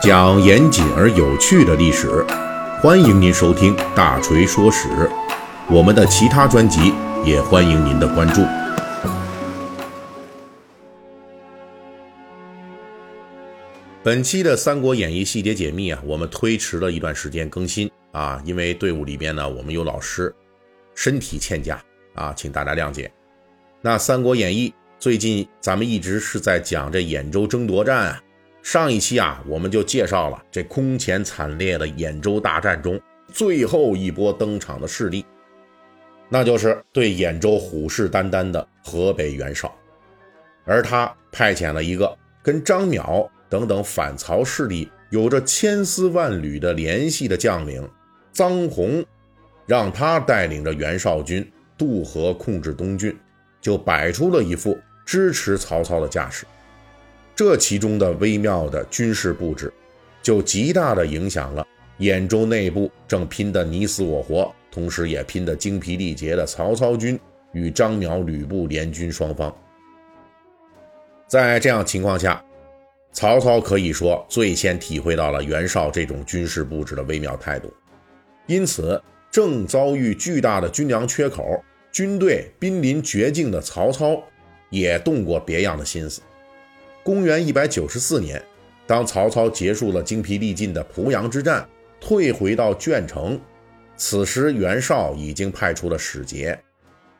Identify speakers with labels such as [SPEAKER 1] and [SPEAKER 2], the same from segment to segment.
[SPEAKER 1] 讲严谨而有趣的历史，欢迎您收听《大锤说史》。我们的其他专辑也欢迎您的关注。本期的《三国演义》细节解密啊，我们推迟了一段时间更新啊，因为队伍里边呢，我们有老师身体欠佳啊，请大家谅解。那《三国演义》最近咱们一直是在讲这兖州争夺战啊。上一期啊，我们就介绍了这空前惨烈的兖州大战中最后一波登场的势力，那就是对兖州虎视眈眈的河北袁绍，而他派遣了一个跟张邈等等反曹势力有着千丝万缕的联系的将领臧洪，让他带领着袁绍军渡河控制东郡，就摆出了一副支持曹操的架势。这其中的微妙的军事布置，就极大的影响了兖州内部正拼得你死我活，同时也拼得精疲力竭的曹操军与张邈吕布联军双方。在这样情况下，曹操可以说最先体会到了袁绍这种军事布置的微妙态度，因此正遭遇巨大的军粮缺口、军队濒临绝境的曹操，也动过别样的心思。公元一百九十四年，当曹操结束了精疲力尽的濮阳之战，退回到鄄城，此时袁绍已经派出了使节，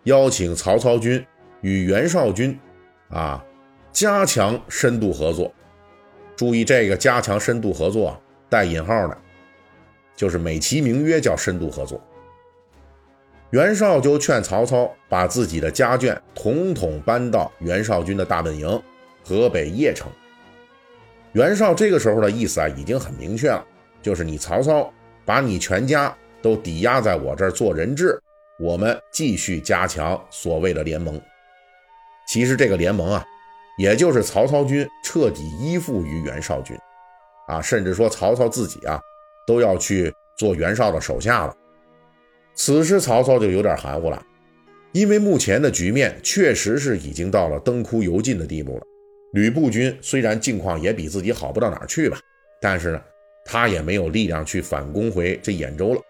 [SPEAKER 1] 邀请曹操军与袁绍军，啊，加强深度合作。注意这个“加强深度合作”带引号的，就是美其名曰叫深度合作。袁绍就劝曹操把自己的家眷统统搬到袁绍军的大本营。河北邺城，袁绍这个时候的意思啊，已经很明确了，就是你曹操把你全家都抵押在我这儿做人质，我们继续加强所谓的联盟。其实这个联盟啊，也就是曹操军彻底依附于袁绍军，啊，甚至说曹操自己啊，都要去做袁绍的手下了。此时曹操就有点含糊了，因为目前的局面确实是已经到了灯枯油尽的地步了。吕布军虽然境况也比自己好不到哪儿去吧，但是呢，他也没有力量去反攻回这兖州了。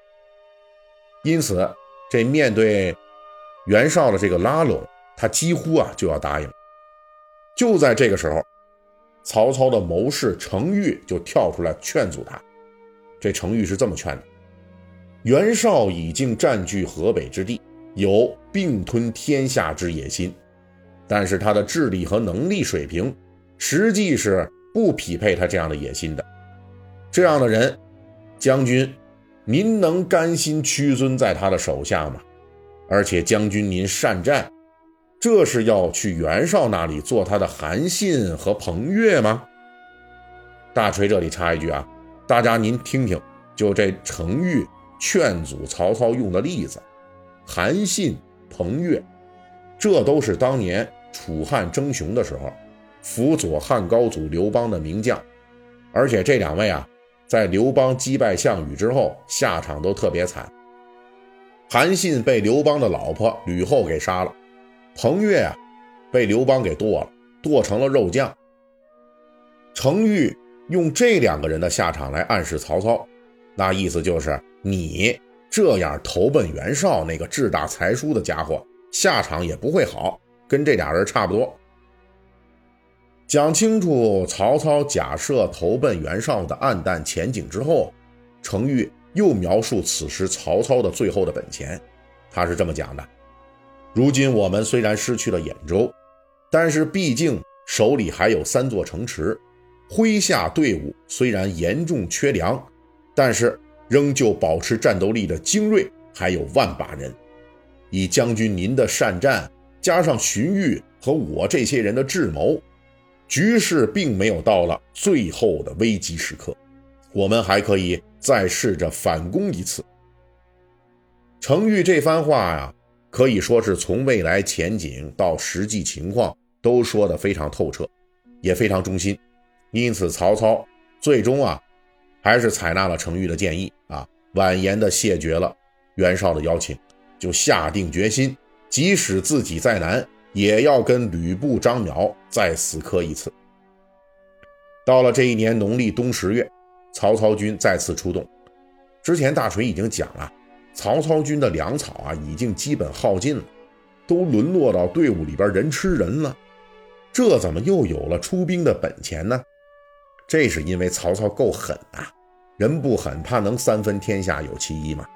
[SPEAKER 1] 因此，这面对袁绍的这个拉拢，他几乎啊就要答应。就在这个时候，曹操的谋士程昱就跳出来劝阻他。这程昱是这么劝的：袁绍已经占据河北之地，有并吞天下之野心。但是他的智力和能力水平，实际是不匹配他这样的野心的。这样的人，将军，您能甘心屈尊在他的手下吗？而且将军您善战，这是要去袁绍那里做他的韩信和彭越吗？大锤这里插一句啊，大家您听听，就这程昱劝阻曹操用的例子，韩信、彭越，这都是当年。楚汉争雄的时候，辅佐汉高祖刘邦的名将，而且这两位啊，在刘邦击败项羽之后，下场都特别惨。韩信被刘邦的老婆吕后给杀了，彭越啊，被刘邦给剁了，剁成了肉酱。程昱用这两个人的下场来暗示曹操，那意思就是你这样投奔袁绍那个志大才疏的家伙，下场也不会好。跟这俩人差不多。讲清楚曹操假设投奔袁绍的暗淡前景之后，程昱又描述此时曹操的最后的本钱。他是这么讲的：如今我们虽然失去了兖州，但是毕竟手里还有三座城池，麾下队伍虽然严重缺粮，但是仍旧保持战斗力的精锐还有万把人。以将军您的善战。加上荀彧和我这些人的智谋，局势并没有到了最后的危机时刻，我们还可以再试着反攻一次。程昱这番话呀，可以说是从未来前景到实际情况都说得非常透彻，也非常忠心。因此，曹操最终啊，还是采纳了程昱的建议啊，婉言的谢绝了袁绍的邀请，就下定决心。即使自己再难，也要跟吕布、张邈再死磕一次。到了这一年农历冬十月，曹操军再次出动。之前大锤已经讲了，曹操军的粮草啊已经基本耗尽了，都沦落到队伍里边人吃人了。这怎么又有了出兵的本钱呢？这是因为曹操够狠啊！人不狠，怕能三分天下有其一吗？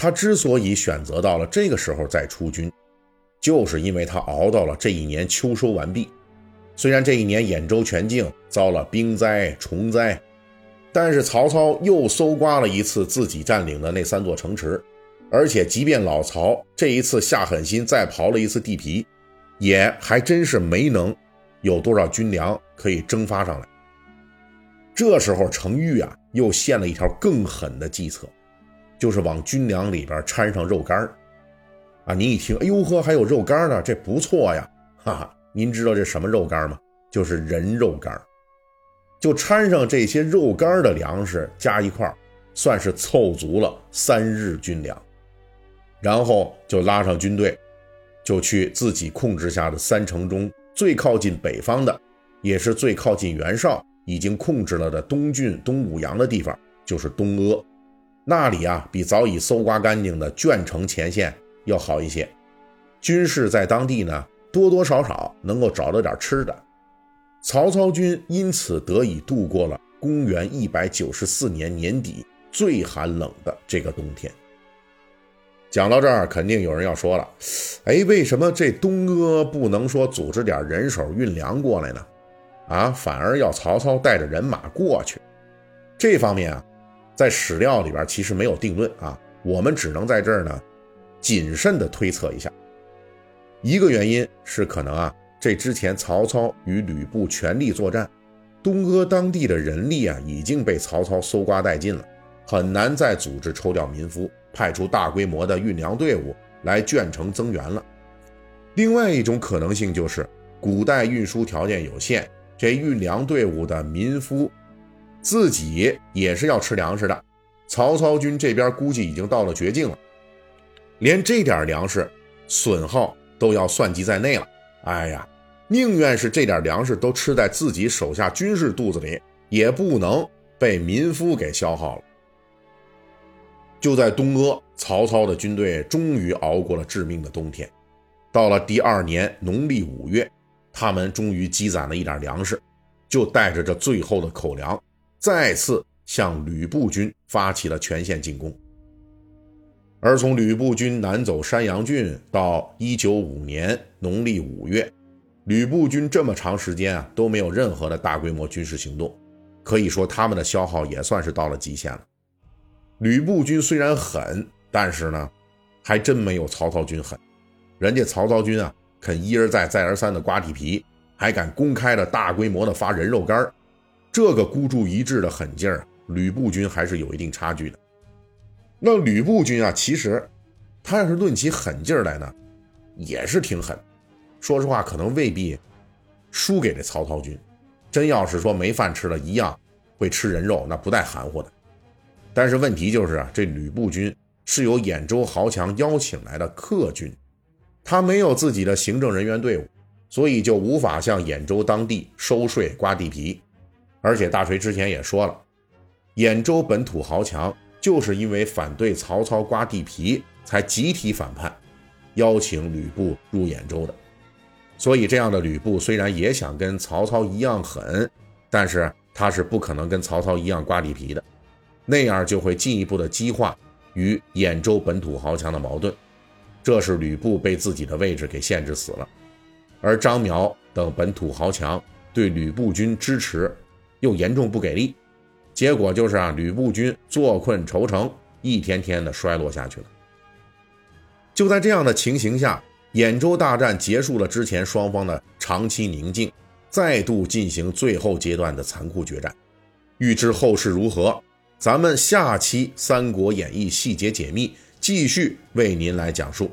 [SPEAKER 1] 他之所以选择到了这个时候再出军，就是因为他熬到了这一年秋收完毕。虽然这一年兖州全境遭了兵灾虫灾，但是曹操又搜刮了一次自己占领的那三座城池，而且即便老曹这一次下狠心再刨了一次地皮，也还真是没能有多少军粮可以蒸发上来。这时候程昱啊又献了一条更狠的计策。就是往军粮里边掺上肉干啊！你一听，哎呦呵，还有肉干呢，这不错呀，哈哈！您知道这什么肉干吗？就是人肉干就掺上这些肉干的粮食加一块算是凑足了三日军粮。然后就拉上军队，就去自己控制下的三城中最靠近北方的，也是最靠近袁绍已经控制了的东郡东武阳的地方，就是东阿。那里啊，比早已搜刮干净的鄄城前线要好一些，军士在当地呢，多多少少能够找到点吃的。曹操军因此得以度过了公元一百九十四年年底最寒冷的这个冬天。讲到这儿，肯定有人要说了，哎，为什么这东阿不能说组织点人手运粮过来呢？啊，反而要曹操带着人马过去？这方面啊。在史料里边其实没有定论啊，我们只能在这儿呢谨慎的推测一下。一个原因是可能啊，这之前曹操与吕布全力作战，东阿当地的人力啊已经被曹操搜刮殆尽了，很难再组织抽调民夫，派出大规模的运粮队伍来鄄城增援了。另外一种可能性就是，古代运输条件有限，这运粮队伍的民夫。自己也是要吃粮食的，曹操军这边估计已经到了绝境了，连这点粮食损耗都要算计在内了。哎呀，宁愿是这点粮食都吃在自己手下军士肚子里，也不能被民夫给消耗了。就在东阿，曹操的军队终于熬过了致命的冬天。到了第二年农历五月，他们终于积攒了一点粮食，就带着这最后的口粮。再次向吕布军发起了全线进攻，而从吕布军南走山阳郡到一九五年农历五月，吕布军这么长时间啊都没有任何的大规模军事行动，可以说他们的消耗也算是到了极限了。吕布军虽然狠，但是呢，还真没有曹操军狠。人家曹操军啊，肯一而再再而三的刮地皮，还敢公开的大规模的发人肉干儿这个孤注一掷的狠劲儿，吕布军还是有一定差距的。那吕布军啊，其实他要是论起狠劲儿来呢，也是挺狠。说实话，可能未必输给这曹操军。真要是说没饭吃了，一样会吃人肉，那不带含糊的。但是问题就是啊，这吕布军是由兖州豪强邀请来的客军，他没有自己的行政人员队伍，所以就无法向兖州当地收税刮地皮。而且大锤之前也说了，兖州本土豪强就是因为反对曹操刮地皮，才集体反叛，邀请吕布入兖州的。所以这样的吕布虽然也想跟曹操一样狠，但是他是不可能跟曹操一样刮地皮的，那样就会进一步的激化与兖州本土豪强的矛盾，这是吕布被自己的位置给限制死了。而张苗等本土豪强对吕布军支持。又严重不给力，结果就是啊，吕布军坐困愁城，一天天的衰落下去了。就在这样的情形下，兖州大战结束了之前双方的长期宁静，再度进行最后阶段的残酷决战。欲知后事如何，咱们下期《三国演义》细节解密继续为您来讲述。